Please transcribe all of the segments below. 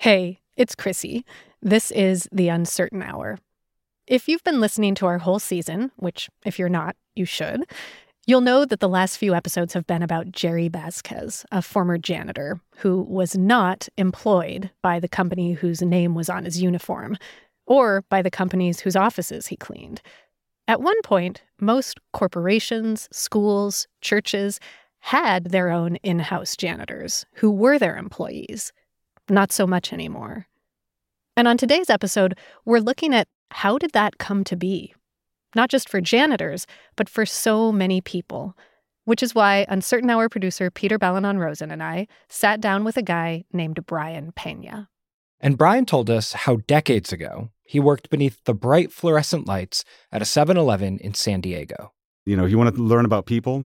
Hey, it's Krissy. This is The Uncertain Hour. If you've been listening to our whole season, which if you're not, you should, you'll know that the last few episodes have been about Jerry Vasquez, a former janitor who was not employed by the company whose name was on his uniform or by the companies whose offices he cleaned. At one point, most corporations, schools, churches had their own in house janitors who were their employees. Not so much anymore. And on today's episode, we're looking at how did that come to be? Not just for janitors, but for so many people. Which is why Uncertain Hour producer Peter Balonon Rosen and I sat down with a guy named Brian Pena. And Brian told us how decades ago he worked beneath the bright fluorescent lights at a 7 Eleven in San Diego. You know, if you want to learn about people,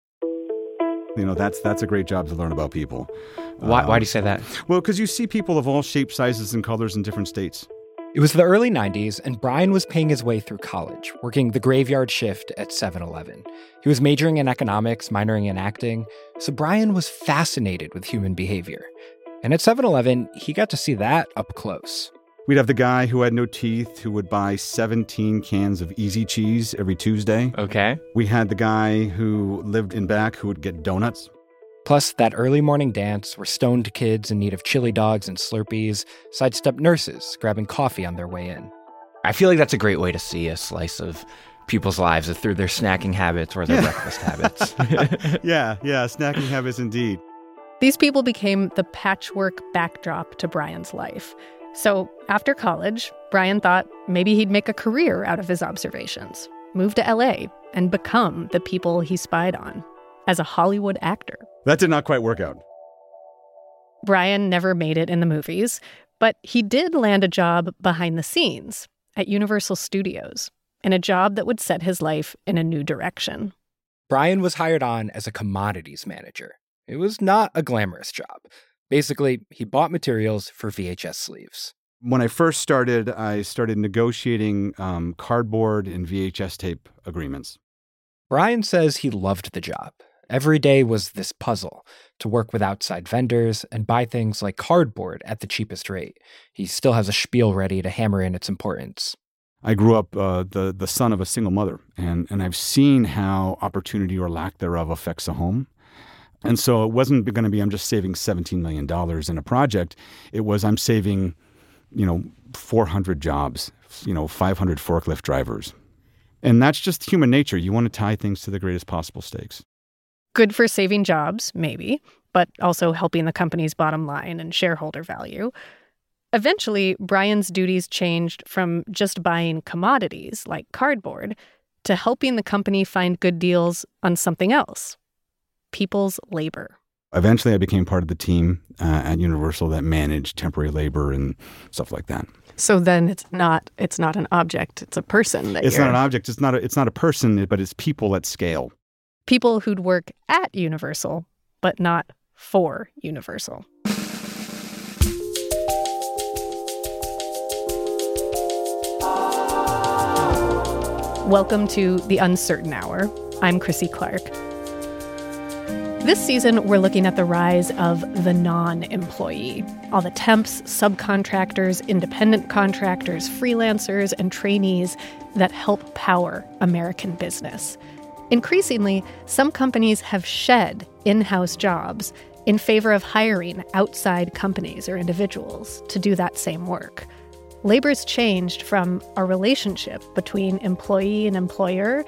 you know, that's, that's a great job to learn about people. Why, um, why do you say that? Well, because you see people of all shapes, sizes, and colors in different states. It was the early 90s, and Brian was paying his way through college, working the graveyard shift at 7 Eleven. He was majoring in economics, minoring in acting, so Brian was fascinated with human behavior. And at 7 Eleven, he got to see that up close. We'd have the guy who had no teeth who would buy 17 cans of easy cheese every Tuesday. Okay. We had the guy who lived in back who would get donuts. Plus, that early morning dance where stoned kids in need of chili dogs and Slurpees sidestep nurses grabbing coffee on their way in. I feel like that's a great way to see a slice of people's lives through their snacking habits or their yeah. breakfast habits. yeah, yeah, snacking habits indeed. These people became the patchwork backdrop to Brian's life. So, after college, Brian thought maybe he'd make a career out of his observations, move to LA, and become the people he spied on as a Hollywood actor. That did not quite work out. Brian never made it in the movies, but he did land a job behind the scenes at Universal Studios, and a job that would set his life in a new direction. Brian was hired on as a commodities manager. It was not a glamorous job, Basically, he bought materials for VHS sleeves. When I first started, I started negotiating um, cardboard and VHS tape agreements. Brian says he loved the job. Every day was this puzzle to work with outside vendors and buy things like cardboard at the cheapest rate. He still has a spiel ready to hammer in its importance. I grew up uh, the the son of a single mother, and and I've seen how opportunity or lack thereof affects a home. And so it wasn't going to be I'm just saving $17 million in a project. It was I'm saving, you know, 400 jobs, you know, 500 forklift drivers. And that's just human nature. You want to tie things to the greatest possible stakes. Good for saving jobs, maybe, but also helping the company's bottom line and shareholder value. Eventually, Brian's duties changed from just buying commodities like cardboard to helping the company find good deals on something else, people's labor. Eventually, I became part of the team uh, at Universal that managed temporary labor and stuff like that. So then it's not it's not an object; it's a person. it's you're... not an object. It's not a, it's not a person, but it's people at scale. People who'd work at Universal, but not for Universal. Welcome to the Uncertain Hour. I'm Krissy Clark. This season, we're looking at the rise of the non employee. All the temps, subcontractors, independent contractors, freelancers, and trainees that help power American business. Increasingly, some companies have shed in house jobs in favor of hiring outside companies or individuals to do that same work. Labor's changed from a relationship between employee and employer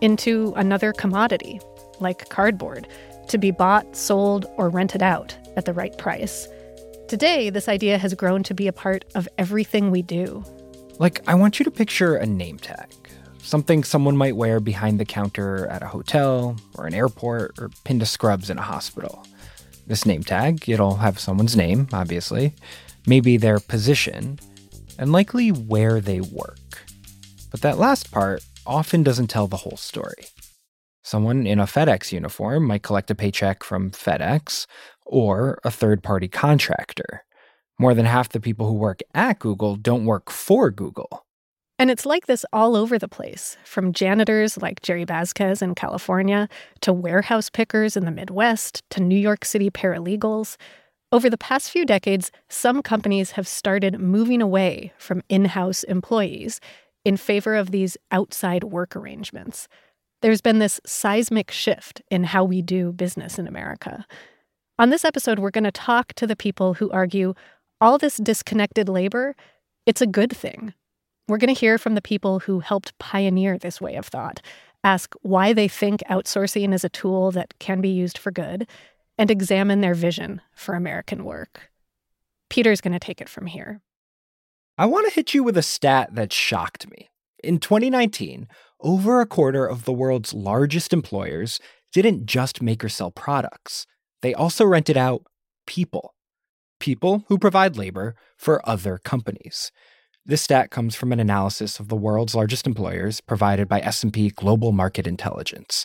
into another commodity, like cardboard to be bought, sold, or rented out at the right price. Today, this idea has grown to be a part of everything we do. Like, I want you to picture a name tag, something someone might wear behind the counter at a hotel or an airport or pinned to scrubs in a hospital. This name tag, it'll have someone's name, obviously, maybe their position, and likely where they work. But that last part often doesn't tell the whole story. Someone in a FedEx uniform might collect a paycheck from FedEx or a third party contractor. More than half the people who work at Google don't work for Google. And it's like this all over the place, from janitors like Jerry Vasquez in California to warehouse pickers in the Midwest to New York City paralegals. Over the past few decades, some companies have started moving away from in house employees in favor of these outside work arrangements. There's been this seismic shift in how we do business in America. On this episode, we're going to talk to the people who argue all this disconnected labor, it's a good thing. We're going to hear from the people who helped pioneer this way of thought, ask why they think outsourcing is a tool that can be used for good, and examine their vision for American work. Peter's going to take it from here. I want to hit you with a stat that shocked me. In 2019, over a quarter of the world's largest employers didn't just make or sell products, they also rented out people. People who provide labor for other companies. This stat comes from an analysis of the world's largest employers provided by S&P Global Market Intelligence.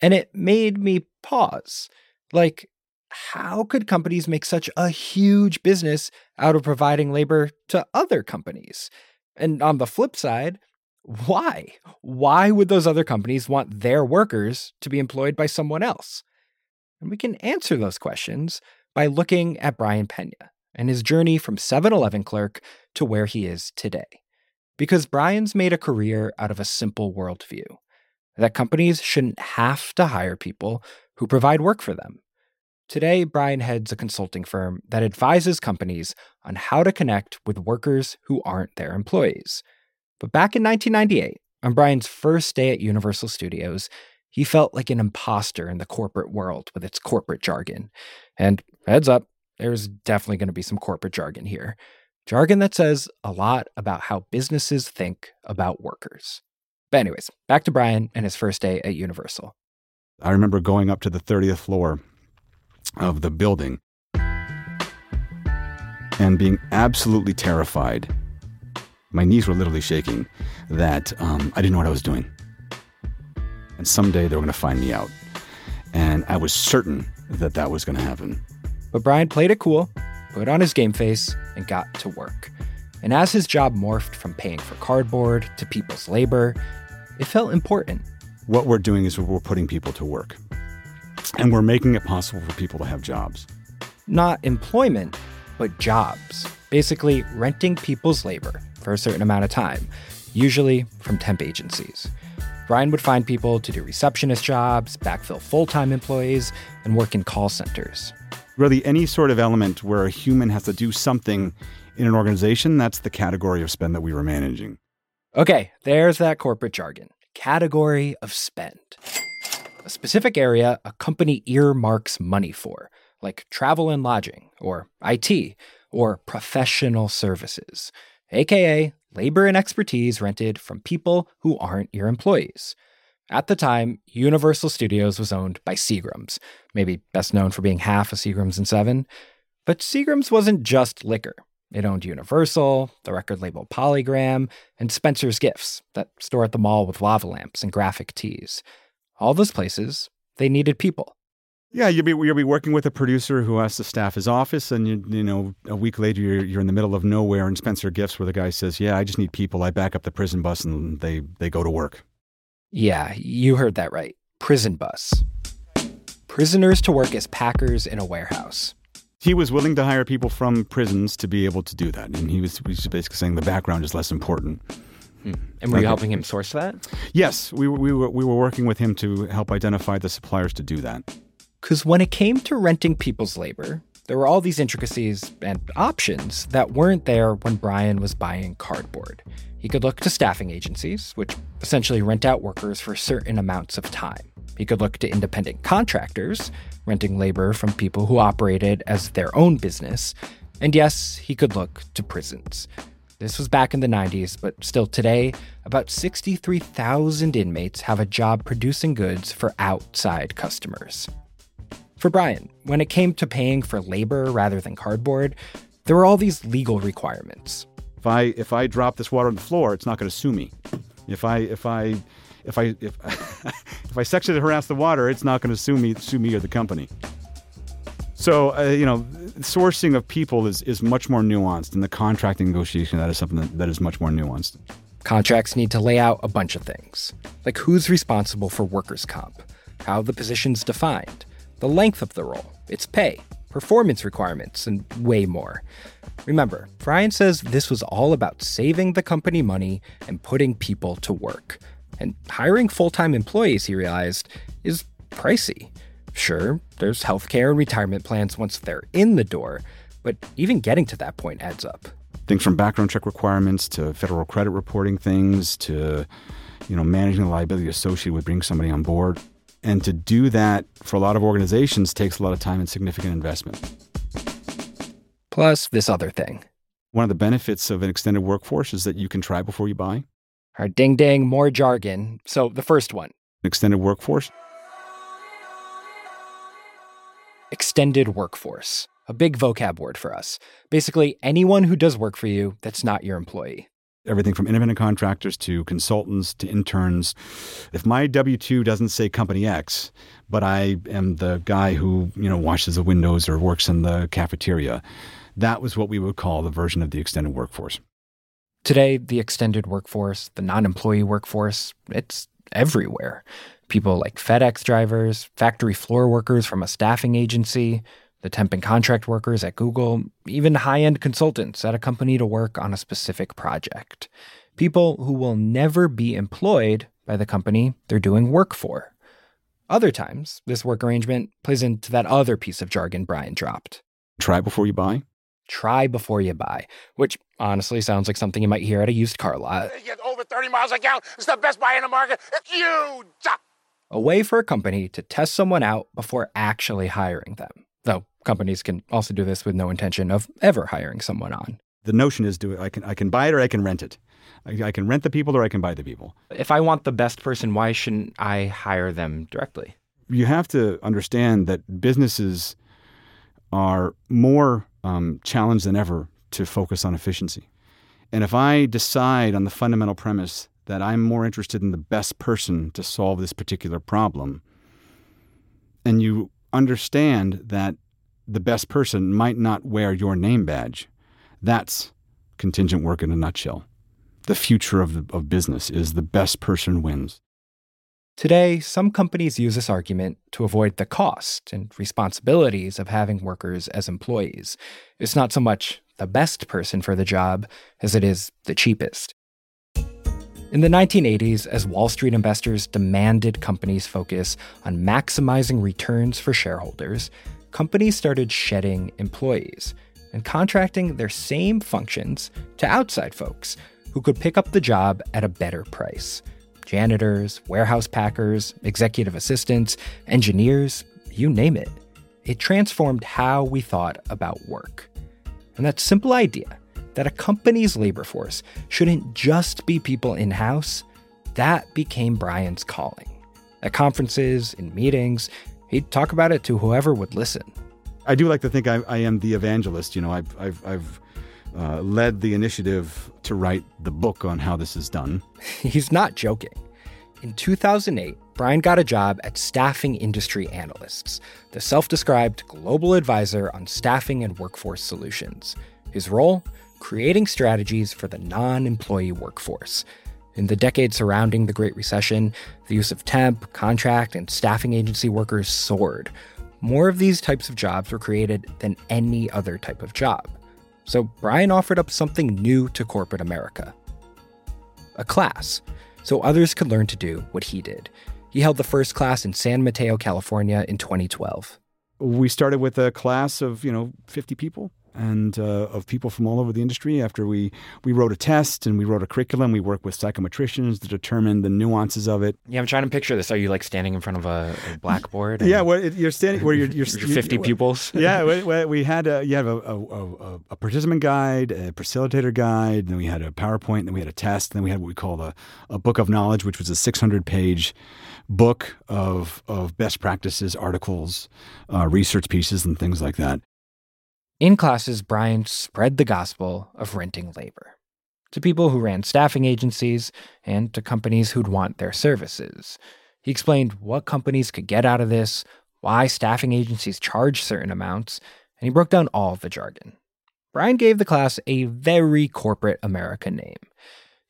And it made me pause. Like, how could companies make such a huge business out of providing labor to other companies? And on the flip side, why? Why would those other companies want their workers to be employed by someone else? And we can answer those questions by looking at Brian Pena and his journey from 7 Eleven clerk to where he is today. Because Brian's made a career out of a simple worldview that companies shouldn't have to hire people who provide work for them. Today, Brian heads a consulting firm that advises companies on how to connect with workers who aren't their employees. But back in 1998, on Brian's first day at Universal Studios, he felt like an imposter in the corporate world with its corporate jargon. And heads up, there's definitely going to be some corporate jargon here. Jargon that says a lot about how businesses think about workers. But, anyways, back to Brian and his first day at Universal. I remember going up to the 30th floor of the building and being absolutely terrified. My knees were literally shaking that um, I didn't know what I was doing. And someday they were going to find me out. And I was certain that that was going to happen. But Brian played it cool, put on his game face, and got to work. And as his job morphed from paying for cardboard to people's labor, it felt important. What we're doing is we're putting people to work. And we're making it possible for people to have jobs. Not employment, but jobs. Basically, renting people's labor for a certain amount of time, usually from temp agencies. Brian would find people to do receptionist jobs, backfill full time employees, and work in call centers. Really, any sort of element where a human has to do something in an organization, that's the category of spend that we were managing. Okay, there's that corporate jargon category of spend a specific area a company earmarks money for, like travel and lodging, or IT, or professional services, aka labor and expertise rented from people who aren't your employees. At the time, Universal Studios was owned by Seagram's, maybe best known for being half of Seagram's and Seven. But Seagram's wasn't just liquor. It owned Universal, the record label Polygram, and Spencer's Gifts, that store at the mall with lava lamps and graphic tees all those places, they needed people. Yeah, you'll be you'll be working with a producer who has to staff his office, and you you know a week later you're you're in the middle of nowhere in Spencer Gifts, where the guy says, "Yeah, I just need people. I back up the prison bus, and they they go to work." Yeah, you heard that right. Prison bus. Prisoners to work as packers in a warehouse. He was willing to hire people from prisons to be able to do that, and he was, he was basically saying the background is less important. Hmm. And were you helping him source that? Yes, we, we, were, we were working with him to help identify the suppliers to do that. Because when it came to renting people's labor, there were all these intricacies and options that weren't there when Brian was buying cardboard. He could look to staffing agencies, which essentially rent out workers for certain amounts of time. He could look to independent contractors, renting labor from people who operated as their own business. And yes, he could look to prisons. This was back in the 90s, but still today, about 63,000 inmates have a job producing goods for outside customers. For Brian, when it came to paying for labor rather than cardboard, there were all these legal requirements. If I if I drop this water on the floor, it's not going to sue me. If I if I if I if, if I sexually harass the water, it's not going to sue me sue me or the company. So, uh, you know, sourcing of people is, is much more nuanced, and the contracting negotiation, that is something that, that is much more nuanced. Contracts need to lay out a bunch of things, like who's responsible for workers' comp, how the position's defined, the length of the role, its pay, performance requirements, and way more. Remember, Brian says this was all about saving the company money and putting people to work. And hiring full time employees, he realized, is pricey. Sure, there's healthcare and retirement plans once they're in the door, but even getting to that point adds up. Things from background check requirements to federal credit reporting things to, you know, managing the liability associated with bringing somebody on board. And to do that for a lot of organizations takes a lot of time and significant investment. Plus, this other thing. One of the benefits of an extended workforce is that you can try before you buy. Our ding ding, more jargon. So, the first one Extended workforce, extended workforce. A big vocab word for us. Basically, anyone who does work for you that's not your employee. Everything from independent contractors to consultants to interns. If my W 2 doesn't say company X, but I am the guy who, you know, washes the windows or works in the cafeteria, that was what we would call the version of the extended workforce. Today, the extended workforce, the non employee workforce, it's everywhere. People like FedEx drivers, factory floor workers from a staffing agency, the temp and contract workers at Google, even high end consultants at a company to work on a specific project. People who will never be employed by the company they're doing work for. Other times, this work arrangement plays into that other piece of jargon Brian dropped Try before you buy. try before you buy, which honestly sounds like something you might hear at a used car lot. Get over 30 miles a gallon. It's the best buy in the market. It's huge. A way for a company to test someone out before actually hiring them. Though companies can also do this with no intention of ever hiring someone on. The notion is do it. I can I can buy it or I can rent it. I, I can rent the people or I can buy the people. If I want the best person, why shouldn't I hire them directly? You have to understand that businesses are more um, challenged than ever to focus on efficiency. And if I decide on the fundamental premise that I'm more interested in the best person to solve this particular problem, and you understand that the best person might not wear your name badge, that's contingent work in a nutshell. The future of, the, of business is the best person wins. Today, some companies use this argument to avoid the cost and responsibilities of having workers as employees. It's not so much the best person for the job as it is the cheapest. In the 1980s, as Wall Street investors demanded companies focus on maximizing returns for shareholders, companies started shedding employees and contracting their same functions to outside folks who could pick up the job at a better price janitors, warehouse packers, executive assistants, engineers, you name it. It transformed how we thought about work. And that simple idea that a company's labor force shouldn't just be people in house, that became Brian's calling. At conferences, in meetings, he'd talk about it to whoever would listen. I do like to think I, I am the evangelist. You know, I've, I've, I've uh, led the initiative to write the book on how this is done. He's not joking. In 2008, Brian got a job at Staffing Industry Analysts, the self described global advisor on staffing and workforce solutions. His role? Creating strategies for the non employee workforce. In the decade surrounding the Great Recession, the use of temp, contract, and staffing agency workers soared. More of these types of jobs were created than any other type of job. So Brian offered up something new to corporate America a class, so others could learn to do what he did. He held the first class in San Mateo, California in 2012. We started with a class of, you know, 50 people and uh, of people from all over the industry. After we, we wrote a test and we wrote a curriculum, we work with psychometricians to determine the nuances of it. Yeah, I'm trying to picture this. Are you like standing in front of a, a blackboard? Yeah, well, it- you're standing where you're, you're, Your 50 pupils? yeah, we, we- we had a, you have a, a, a, a participant guide, a facilitator guide, then we had a PowerPoint, then we had a test, then we had what we called a, a book of knowledge, which was a 600 page book of, of best practices, articles, uh, research pieces, and things like that. In classes, Brian spread the gospel of renting labor to people who ran staffing agencies and to companies who'd want their services. He explained what companies could get out of this, why staffing agencies charge certain amounts, and he broke down all of the jargon. Brian gave the class a very corporate American name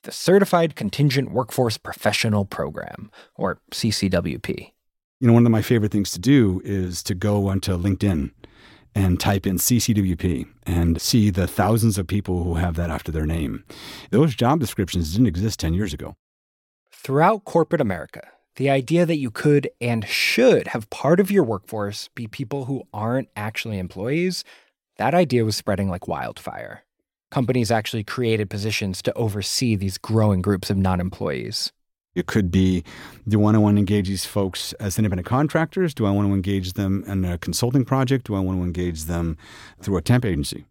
the Certified Contingent Workforce Professional Program, or CCWP. You know, one of my favorite things to do is to go onto LinkedIn and type in CCWP and see the thousands of people who have that after their name. Those job descriptions didn't exist 10 years ago. Throughout corporate America, the idea that you could and should have part of your workforce be people who aren't actually employees, that idea was spreading like wildfire. Companies actually created positions to oversee these growing groups of non employees. It could be do I want to engage these folks as independent contractors? Do I want to engage them in a consulting project? Do I want to engage them through a temp agency?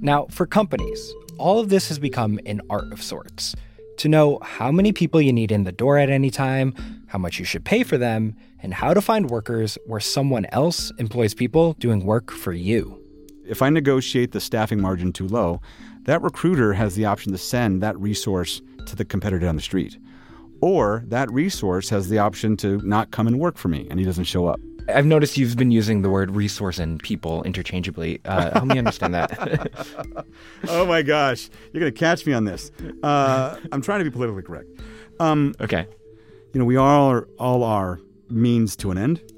Now, for companies, all of this has become an art of sorts. To know how many people you need in the door at any time, how much you should pay for them, and how to find workers where someone else employs people doing work for you. If I negotiate the staffing margin too low, that recruiter has the option to send that resource to the competitor down the street. Or that resource has the option to not come and work for me and he doesn't show up. I've noticed you've been using the word resource and people interchangeably. Uh, help me understand that. oh my gosh, you're going to catch me on this. Uh, I'm trying to be politically correct. Um, okay. You know, we all are, all are means to an end,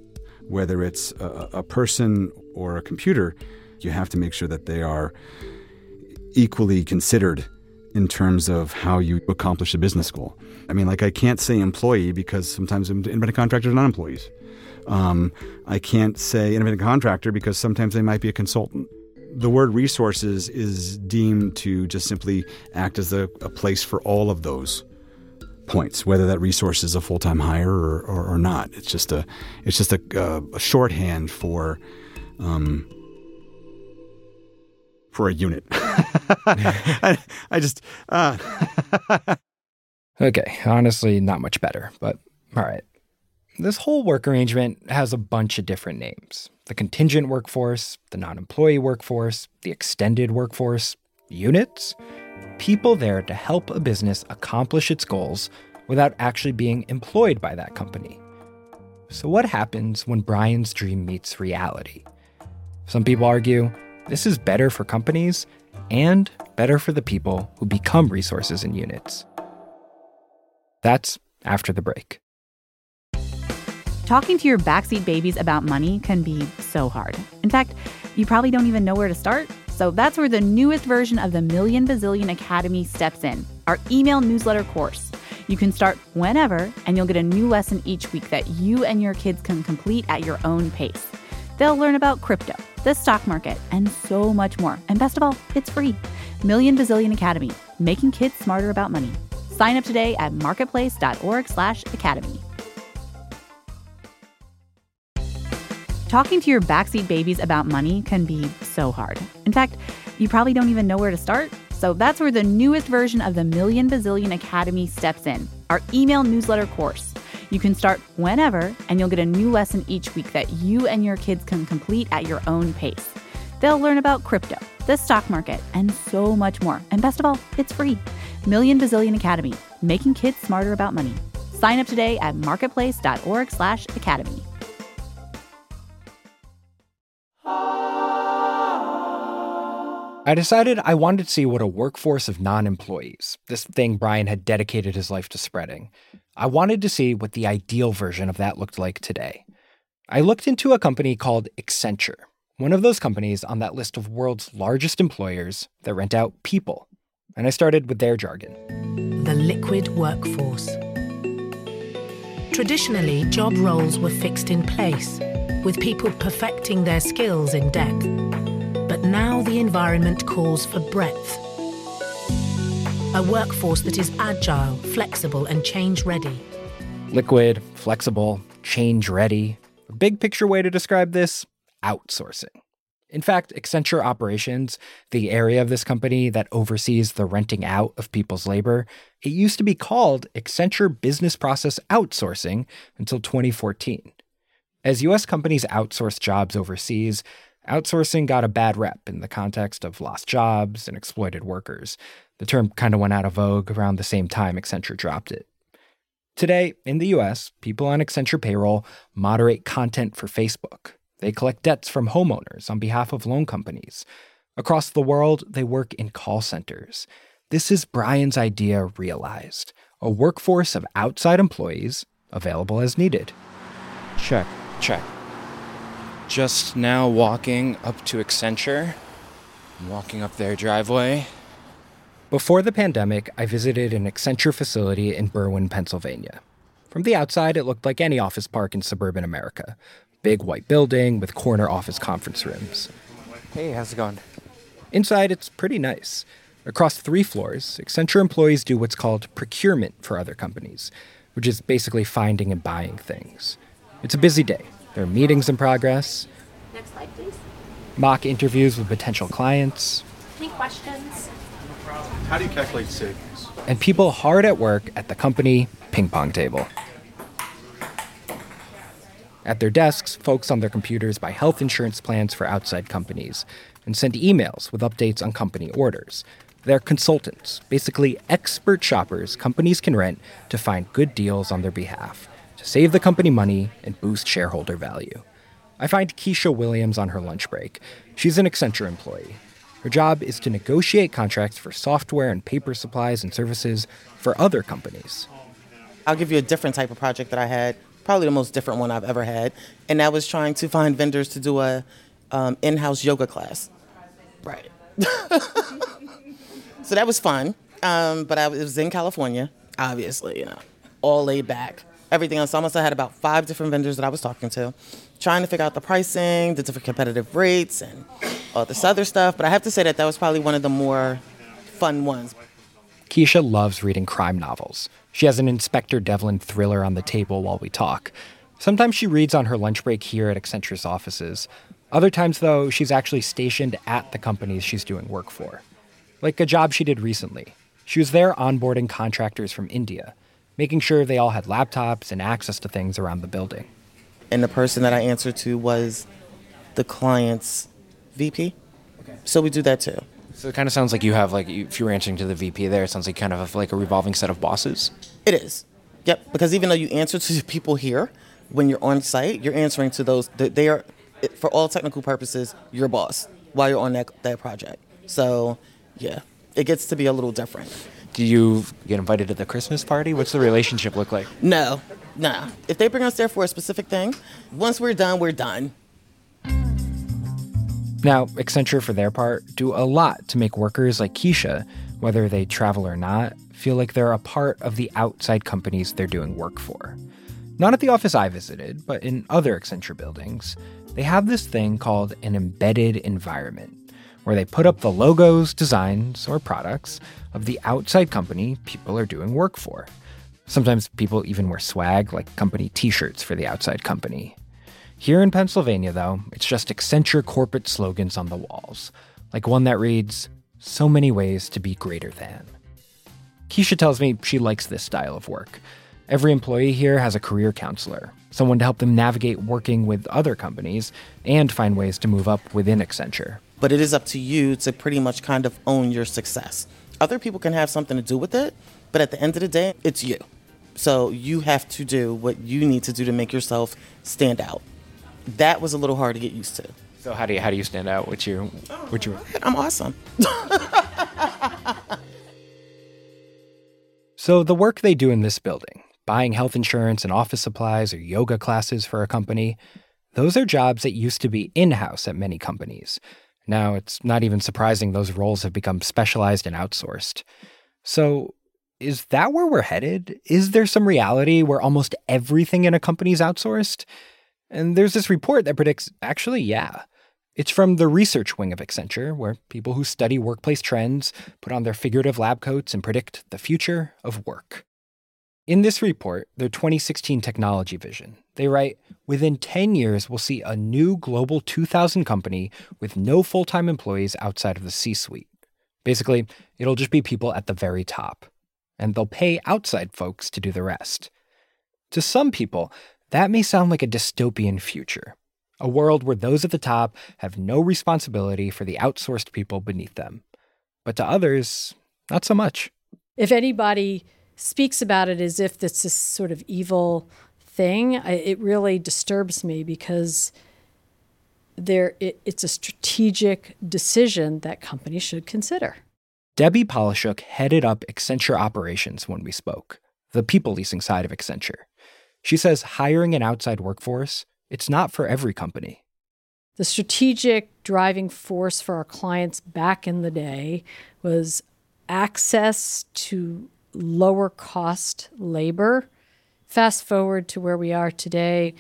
whether it's a, a person or a computer. You have to make sure that they are equally considered in terms of how you accomplish a business goal. I mean, like I can't say employee because sometimes independent contractors are not employees. Um, I can't say independent contractor because sometimes they might be a consultant. The word resources is deemed to just simply act as a, a place for all of those points, whether that resource is a full time hire or, or, or, not. It's just a it's just a, uh, a shorthand for um, for a unit. I, I, just. Uh. okay, honestly, not much better, but all right. This whole work arrangement has a bunch of different names the contingent workforce, the non employee workforce, the extended workforce, units, people there to help a business accomplish its goals without actually being employed by that company. So, what happens when Brian's dream meets reality? Some people argue this is better for companies and better for the people who become resources and units. That's after the break. Talking to your backseat babies about money can be so hard. In fact, you probably don't even know where to start. So that's where the newest version of the Million Bazillion Academy steps in our email newsletter course. You can start whenever, and you'll get a new lesson each week that you and your kids can complete at your own pace. They'll learn about crypto, the stock market, and so much more. And best of all, it's free. Million Bazillion Academy, making kids smarter about money. Sign up today at marketplace.org/academy. Talking to your backseat babies about money can be so hard. In fact, you probably don't even know where to start. So that's where the newest version of the Million Bazillion Academy steps in our email newsletter course. You can start whenever, and you'll get a new lesson each week that you and your kids can complete at your own pace. They'll learn about crypto, the stock market, and so much more. And best of all, it's free. Million Bazillion Academy, making kids smarter about money. Sign up today at marketplace.org/academy. I decided I wanted to see what a workforce of non employees, this thing Brian had dedicated his life to spreading, I wanted to see what the ideal version of that looked like today. I looked into a company called Accenture, one of those companies on that list of world's largest employers that rent out people. And I started with their jargon the liquid workforce. Traditionally, job roles were fixed in place, with people perfecting their skills in depth. But now the environment calls for breadth a workforce that is agile, flexible, and change ready. Liquid, flexible, change ready. A big picture way to describe this outsourcing. In fact, Accenture Operations, the area of this company that oversees the renting out of people's labor, it used to be called Accenture Business Process Outsourcing until 2014. As US companies outsource jobs overseas, outsourcing got a bad rep in the context of lost jobs and exploited workers. The term kind of went out of vogue around the same time Accenture dropped it. Today, in the US, people on Accenture payroll moderate content for Facebook. They collect debts from homeowners on behalf of loan companies. Across the world, they work in call centers. This is Brian's idea realized a workforce of outside employees available as needed. Check, check. Just now walking up to Accenture. I'm walking up their driveway. Before the pandemic, I visited an Accenture facility in Berwyn, Pennsylvania. From the outside, it looked like any office park in suburban America. Big white building with corner office conference rooms. Hey, how's it going? Inside, it's pretty nice. Across three floors, Accenture employees do what's called procurement for other companies, which is basically finding and buying things. It's a busy day. There are meetings in progress, Next slide, please. mock interviews with potential clients, Any questions? How do you calculate savings? and people hard at work at the company ping pong table. At their desks, folks on their computers buy health insurance plans for outside companies and send emails with updates on company orders. They're consultants, basically expert shoppers companies can rent to find good deals on their behalf, to save the company money and boost shareholder value. I find Keisha Williams on her lunch break. She's an Accenture employee. Her job is to negotiate contracts for software and paper supplies and services for other companies. I'll give you a different type of project that I had, probably the most different one I've ever had, and that was trying to find vendors to do a um, in-house yoga class. Right. so that was fun, um, but I it was in California, obviously, you know, all laid back. Everything else, almost I had about five different vendors that I was talking to, trying to figure out the pricing, the different competitive rates, and all this other stuff. But I have to say that that was probably one of the more fun ones. Keisha loves reading crime novels. She has an Inspector Devlin thriller on the table while we talk. Sometimes she reads on her lunch break here at Accenture's offices. Other times, though, she's actually stationed at the companies she's doing work for. Like a job she did recently. She was there onboarding contractors from India, making sure they all had laptops and access to things around the building. and the person that I answered to was the client's VP. Okay. So we do that too. So it kind of sounds like you have like if you were answering to the VP there, it sounds like kind of like a revolving set of bosses. It is. Yep. Because even though you answer to the people here, when you're on site, you're answering to those. they- They are, for all technical purposes, your boss while you're on that that project. So, yeah, it gets to be a little different. Do you get invited to the Christmas party? What's the relationship look like? No, nah. If they bring us there for a specific thing, once we're done, we're done. Now, Accenture, for their part, do a lot to make workers like Keisha, whether they travel or not, feel like they're a part of the outside companies they're doing work for. Not at the office I visited, but in other Accenture buildings, they have this thing called an embedded environment, where they put up the logos, designs, or products of the outside company people are doing work for. Sometimes people even wear swag, like company t shirts for the outside company. Here in Pennsylvania, though, it's just Accenture corporate slogans on the walls, like one that reads, So many ways to be greater than. Keisha tells me she likes this style of work. Every employee here has a career counselor, someone to help them navigate working with other companies and find ways to move up within Accenture. But it is up to you to pretty much kind of own your success. Other people can have something to do with it, but at the end of the day, it's you. So you have to do what you need to do to make yourself stand out. That was a little hard to get used to. So how do you how do you stand out? What's your what's your I'm awesome. So, the work they do in this building, buying health insurance and office supplies or yoga classes for a company, those are jobs that used to be in house at many companies. Now, it's not even surprising those roles have become specialized and outsourced. So, is that where we're headed? Is there some reality where almost everything in a company is outsourced? And there's this report that predicts actually, yeah. It's from the research wing of Accenture, where people who study workplace trends put on their figurative lab coats and predict the future of work. In this report, their 2016 technology vision, they write Within 10 years, we'll see a new Global 2000 company with no full time employees outside of the C suite. Basically, it'll just be people at the very top, and they'll pay outside folks to do the rest. To some people, that may sound like a dystopian future, a world where those at the top have no responsibility for the outsourced people beneath them. But to others, not so much. If anybody speaks about it as if this is sort of evil thing, I, it really disturbs me because there it, it's a strategic decision that companies should consider. Debbie Polishook headed up Accenture operations when we spoke, the people leasing side of Accenture. She says hiring an outside workforce, it's not for every company. The strategic driving force for our clients back in the day was access to lower cost labor. Fast forward to where we are today,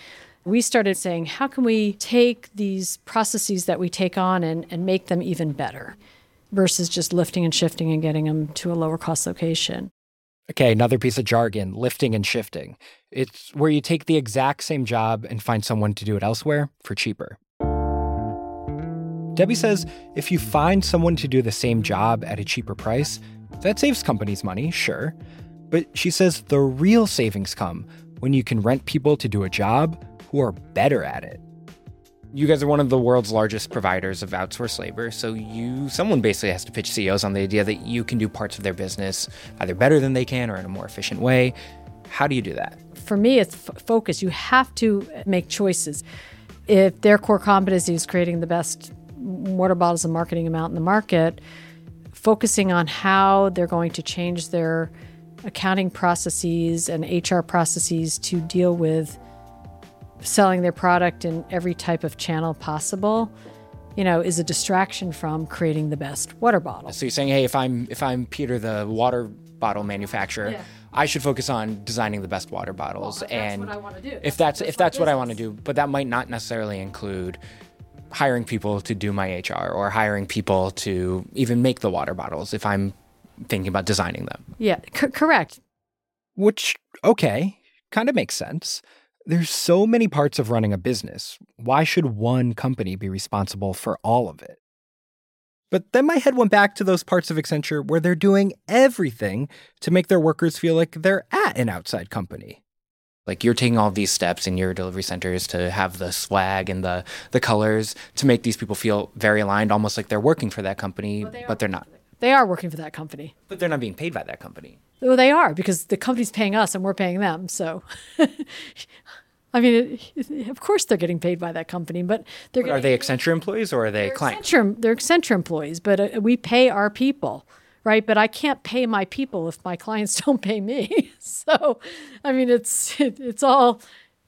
we started saying, how can we take these processes that we take on and, and make them even better versus just lifting and shifting and getting them to a lower cost location? Okay, another piece of jargon lifting and shifting. It's where you take the exact same job and find someone to do it elsewhere for cheaper. Debbie says if you find someone to do the same job at a cheaper price, that saves companies money, sure. But she says the real savings come when you can rent people to do a job who are better at it. You guys are one of the world's largest providers of outsourced labor, so you someone basically has to pitch CEOs on the idea that you can do parts of their business either better than they can or in a more efficient way. How do you do that? For me, it's f- focus. You have to make choices. If their core competency is creating the best water bottles and marketing them out in the market, focusing on how they're going to change their accounting processes and HR processes to deal with selling their product in every type of channel possible you know is a distraction from creating the best water bottle. So you're saying hey if i'm if i'm peter the water bottle manufacturer yeah. I should focus on designing the best water bottles, well, and if that's, that's if that's what I want to do, but that might not necessarily include hiring people to do my HR or hiring people to even make the water bottles. If I'm thinking about designing them. Yeah, c- correct. Which okay, kind of makes sense. There's so many parts of running a business. Why should one company be responsible for all of it? But then my head went back to those parts of Accenture where they're doing everything to make their workers feel like they're at an outside company. Like you're taking all these steps in your delivery centers to have the swag and the, the colors to make these people feel very aligned, almost like they're working for that company, but, they but they're not. They are working for that company. But they're not being paid by that company. Well, they are because the company's paying us and we're paying them. So, I mean, it, of course they're getting paid by that company, but they're but are they Accenture employees or are they clients? Accenture, they're Accenture employees, but uh, we pay our people, right? But I can't pay my people if my clients don't pay me. so, I mean, it's it, it's all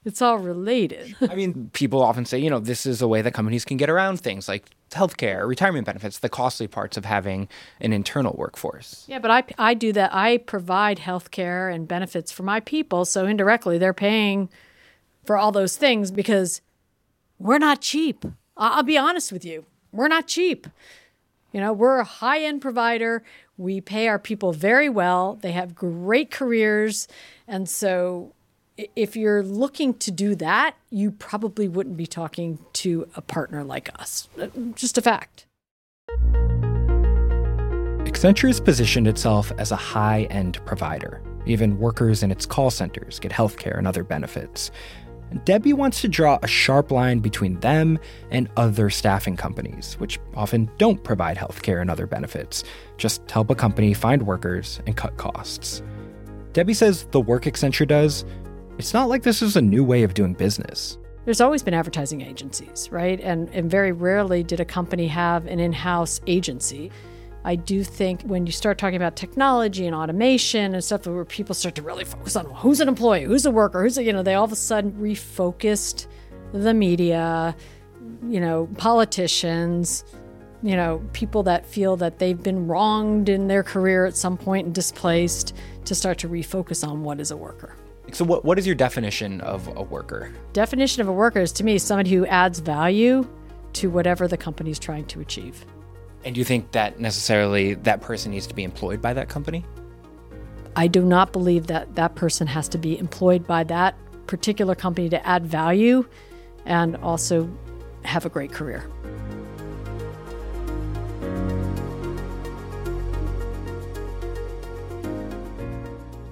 it's all related. I mean, people often say, you know, this is a way that companies can get around things like healthcare, retirement benefits, the costly parts of having an internal workforce. Yeah, but I, I do that. I provide healthcare and benefits for my people. So indirectly, they're paying for all those things because we're not cheap. I'll be honest with you. We're not cheap. You know, we're a high end provider. We pay our people very well. They have great careers. And so if you're looking to do that, you probably wouldn't be talking to a partner like us. Uh, just a fact. Accenture has positioned itself as a high end provider. Even workers in its call centers get healthcare and other benefits. Debbie wants to draw a sharp line between them and other staffing companies, which often don't provide healthcare and other benefits, just help a company find workers and cut costs. Debbie says the work Accenture does it's not like this is a new way of doing business. There's always been advertising agencies, right? And, and very rarely did a company have an in house agency. I do think when you start talking about technology and automation and stuff where people start to really focus on who's an employee, who's a worker, who's a, you know, they all of a sudden refocused the media, you know, politicians, you know, people that feel that they've been wronged in their career at some point and displaced to start to refocus on what is a worker. So, what, what is your definition of a worker? Definition of a worker is to me someone who adds value to whatever the company is trying to achieve. And do you think that necessarily that person needs to be employed by that company? I do not believe that that person has to be employed by that particular company to add value and also have a great career.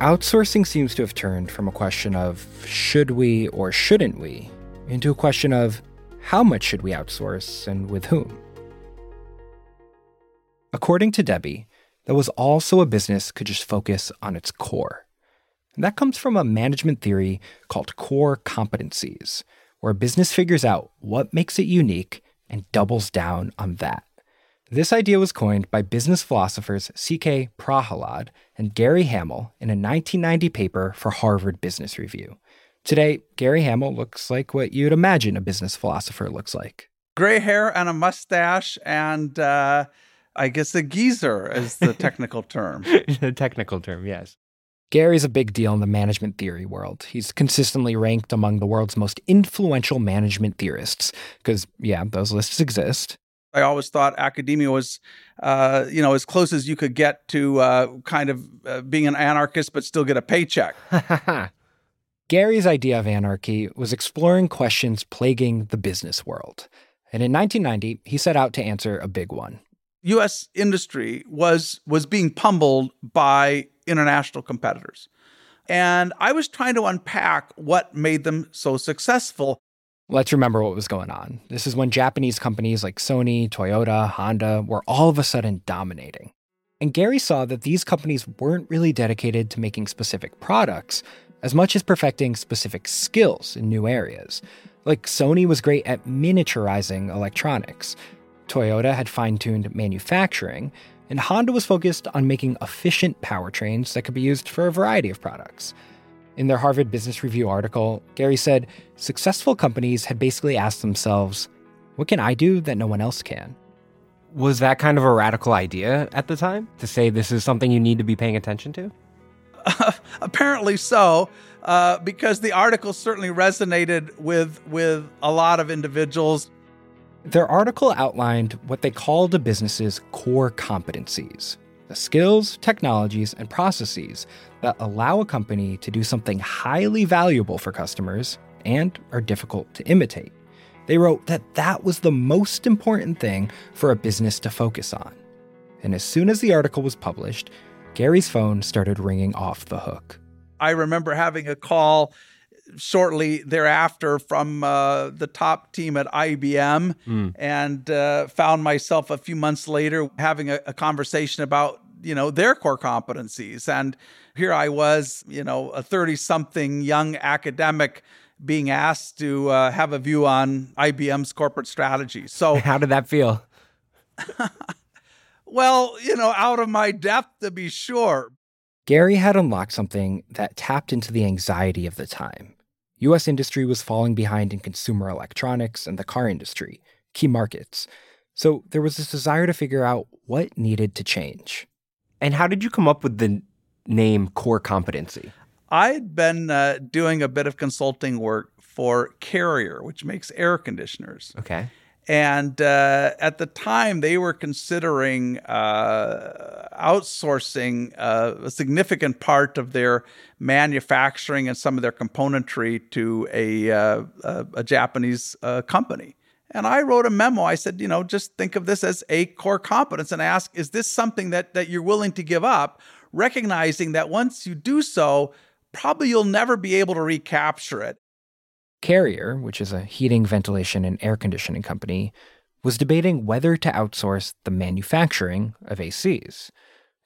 Outsourcing seems to have turned from a question of should we or shouldn't we into a question of how much should we outsource and with whom? According to Debbie, that was also a business could just focus on its core. And that comes from a management theory called core competencies, where a business figures out what makes it unique and doubles down on that. This idea was coined by business philosophers C.K. Prahalad and Gary Hamel in a 1990 paper for Harvard Business Review. Today, Gary Hamel looks like what you'd imagine a business philosopher looks like gray hair and a mustache, and uh, I guess a geezer is the technical term. the technical term, yes. Gary's a big deal in the management theory world. He's consistently ranked among the world's most influential management theorists because, yeah, those lists exist. I always thought academia was, uh, you know, as close as you could get to uh, kind of uh, being an anarchist, but still get a paycheck. Gary's idea of anarchy was exploring questions plaguing the business world. And in 1990, he set out to answer a big one. U.S. industry was was being pummeled by international competitors, and I was trying to unpack what made them so successful. Let's remember what was going on. This is when Japanese companies like Sony, Toyota, Honda were all of a sudden dominating. And Gary saw that these companies weren't really dedicated to making specific products as much as perfecting specific skills in new areas. Like Sony was great at miniaturizing electronics, Toyota had fine tuned manufacturing, and Honda was focused on making efficient powertrains that could be used for a variety of products. In their Harvard Business Review article, Gary said successful companies had basically asked themselves, What can I do that no one else can? Was that kind of a radical idea at the time to say this is something you need to be paying attention to? apparently so, uh, because the article certainly resonated with with a lot of individuals. Their article outlined what they called a business's core competencies the skills, technologies, and processes that allow a company to do something highly valuable for customers and are difficult to imitate. They wrote that that was the most important thing for a business to focus on. And as soon as the article was published, Gary's phone started ringing off the hook. I remember having a call shortly thereafter from uh, the top team at IBM mm. and uh, found myself a few months later having a, a conversation about you know their core competencies. And here I was you know a 30 something young academic being asked to uh, have a view on IBM's corporate strategy. So how did that feel? Well you know out of my depth to be sure. Gary had unlocked something that tapped into the anxiety of the time US industry was falling behind in consumer electronics and the car industry, key markets. So there was this desire to figure out what needed to change. And how did you come up with the name Core Competency? I'd been uh, doing a bit of consulting work for Carrier, which makes air conditioners. Okay. And uh, at the time, they were considering uh, outsourcing uh, a significant part of their manufacturing and some of their componentry to a, uh, a, a Japanese uh, company. And I wrote a memo. I said, you know, just think of this as a core competence and ask, is this something that, that you're willing to give up? Recognizing that once you do so, probably you'll never be able to recapture it. Carrier, which is a heating, ventilation, and air conditioning company, was debating whether to outsource the manufacturing of ACs.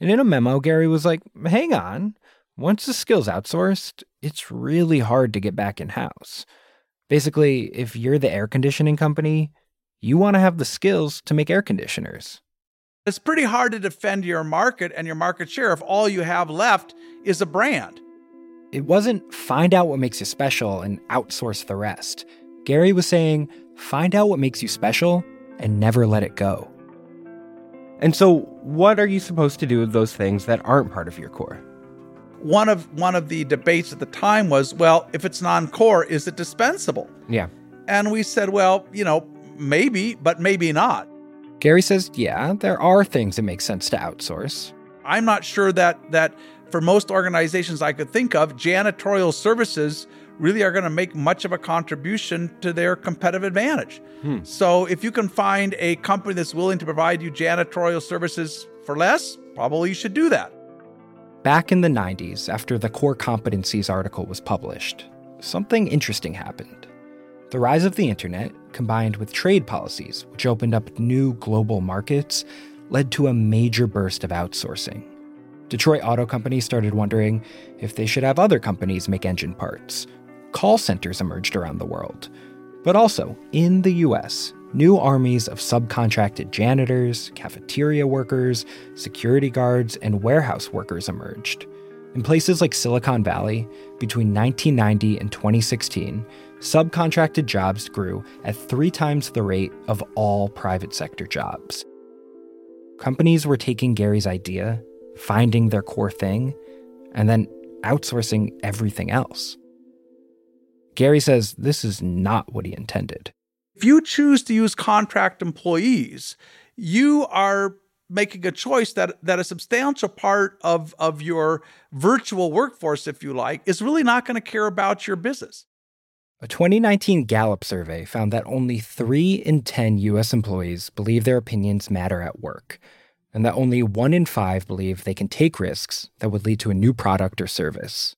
And in a memo, Gary was like, hang on, once the skill's outsourced, it's really hard to get back in house. Basically, if you're the air conditioning company, you want to have the skills to make air conditioners. It's pretty hard to defend your market and your market share if all you have left is a brand. It wasn't find out what makes you special and outsource the rest. Gary was saying, find out what makes you special and never let it go. And so, what are you supposed to do with those things that aren't part of your core? One of one of the debates at the time was, well, if it's non-core, is it dispensable? Yeah. And we said, well, you know, maybe, but maybe not. Gary says, yeah, there are things that make sense to outsource. I'm not sure that that for most organizations I could think of, janitorial services really are going to make much of a contribution to their competitive advantage. Hmm. So if you can find a company that's willing to provide you janitorial services for less, probably you should do that. Back in the 90s, after the core competencies article was published, something interesting happened. The rise of the internet, combined with trade policies, which opened up new global markets, led to a major burst of outsourcing. Detroit Auto Company started wondering if they should have other companies make engine parts. Call centers emerged around the world. But also, in the US, new armies of subcontracted janitors, cafeteria workers, security guards, and warehouse workers emerged. In places like Silicon Valley, between 1990 and 2016, subcontracted jobs grew at three times the rate of all private sector jobs. Companies were taking Gary's idea, finding their core thing, and then outsourcing everything else. Gary says this is not what he intended. If you choose to use contract employees, you are making a choice that that a substantial part of of your virtual workforce if you like is really not going to care about your business. A 2019 Gallup survey found that only 3 in 10 US employees believe their opinions matter at work, and that only 1 in 5 believe they can take risks that would lead to a new product or service.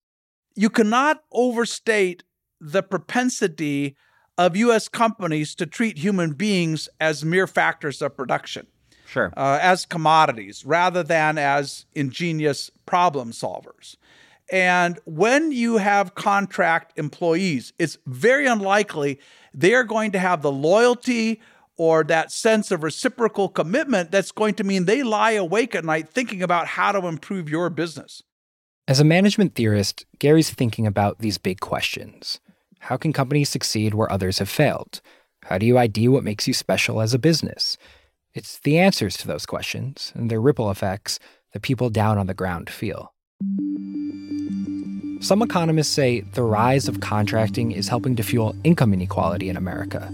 You cannot overstate the propensity of US companies to treat human beings as mere factors of production. Sure. Uh, as commodities rather than as ingenious problem solvers. And when you have contract employees, it's very unlikely they're going to have the loyalty or that sense of reciprocal commitment that's going to mean they lie awake at night thinking about how to improve your business. As a management theorist, Gary's thinking about these big questions. How can companies succeed where others have failed? How do you ID what makes you special as a business? It's the answers to those questions and their ripple effects that people down on the ground feel. Some economists say the rise of contracting is helping to fuel income inequality in America.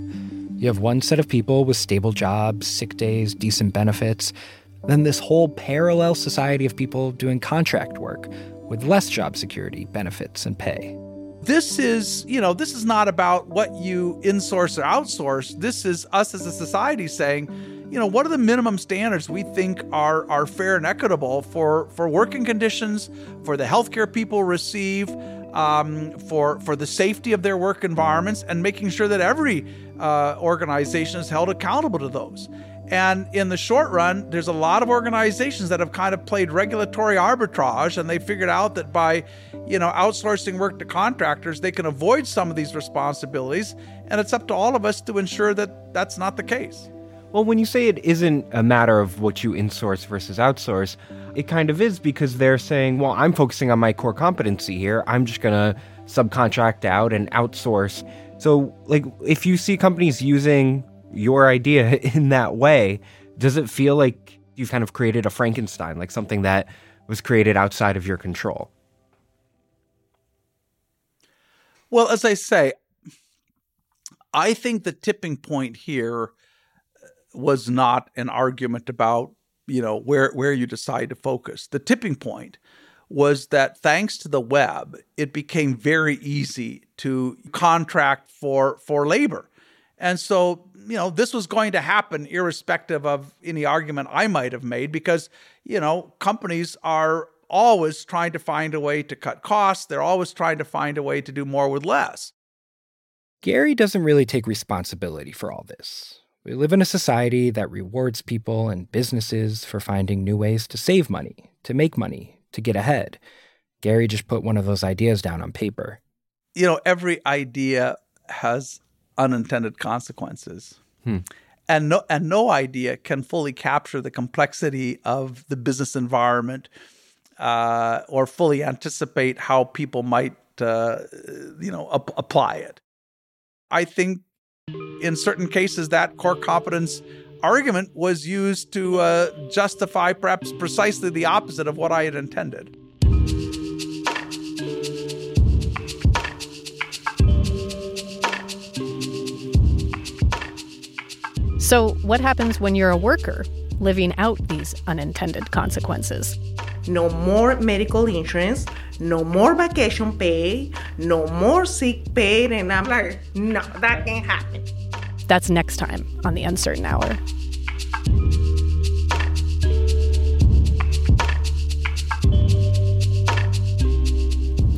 You have one set of people with stable jobs, sick days, decent benefits, then this whole parallel society of people doing contract work with less job security, benefits, and pay. This is, you know, this is not about what you insource or outsource. This is us as a society saying, you know, what are the minimum standards we think are are fair and equitable for for working conditions, for the healthcare people receive, um, for for the safety of their work environments, and making sure that every uh, organization is held accountable to those. And in the short run, there's a lot of organizations that have kind of played regulatory arbitrage, and they figured out that by, you know, outsourcing work to contractors, they can avoid some of these responsibilities. And it's up to all of us to ensure that that's not the case. Well, when you say it isn't a matter of what you insource versus outsource, it kind of is because they're saying, well, I'm focusing on my core competency here. I'm just going to subcontract out and outsource. So, like, if you see companies using your idea in that way, does it feel like you've kind of created a Frankenstein, like something that was created outside of your control? Well, as I say, I think the tipping point here uh, was not an argument about you know where where you decide to focus. The tipping point was that thanks to the web, it became very easy to contract for for labor. And so, you know, this was going to happen irrespective of any argument I might have made because, you know, companies are always trying to find a way to cut costs. They're always trying to find a way to do more with less. Gary doesn't really take responsibility for all this. We live in a society that rewards people and businesses for finding new ways to save money, to make money, to get ahead. Gary just put one of those ideas down on paper. You know, every idea has unintended consequences. Hmm. And no and no idea can fully capture the complexity of the business environment uh, or fully anticipate how people might uh, you know ap- apply it. I think in certain cases, that core competence argument was used to uh, justify perhaps precisely the opposite of what I had intended. So, what happens when you're a worker living out these unintended consequences? No more medical insurance, no more vacation pay, no more sick pay. And I'm like, no, that can't happen. That's next time on The Uncertain Hour.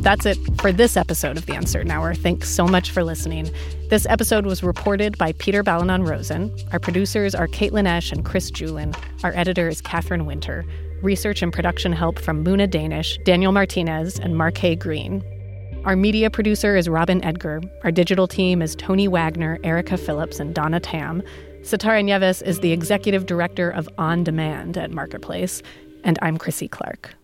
That's it for this episode of The Uncertain Hour. Thanks so much for listening. This episode was reported by Peter Balonon Rosen. Our producers are Caitlin Esch and Chris Julin. Our editor is Catherine Winter. Research and production help from Muna Danish, Daniel Martinez, and Marque Greene. Our media producer is Robin Edgar. Our digital team is Tony Wagner, Erica Phillips, and Donna Tam. Sitara Nieves is the executive director of On Demand at Marketplace. And I'm Krissy Clark.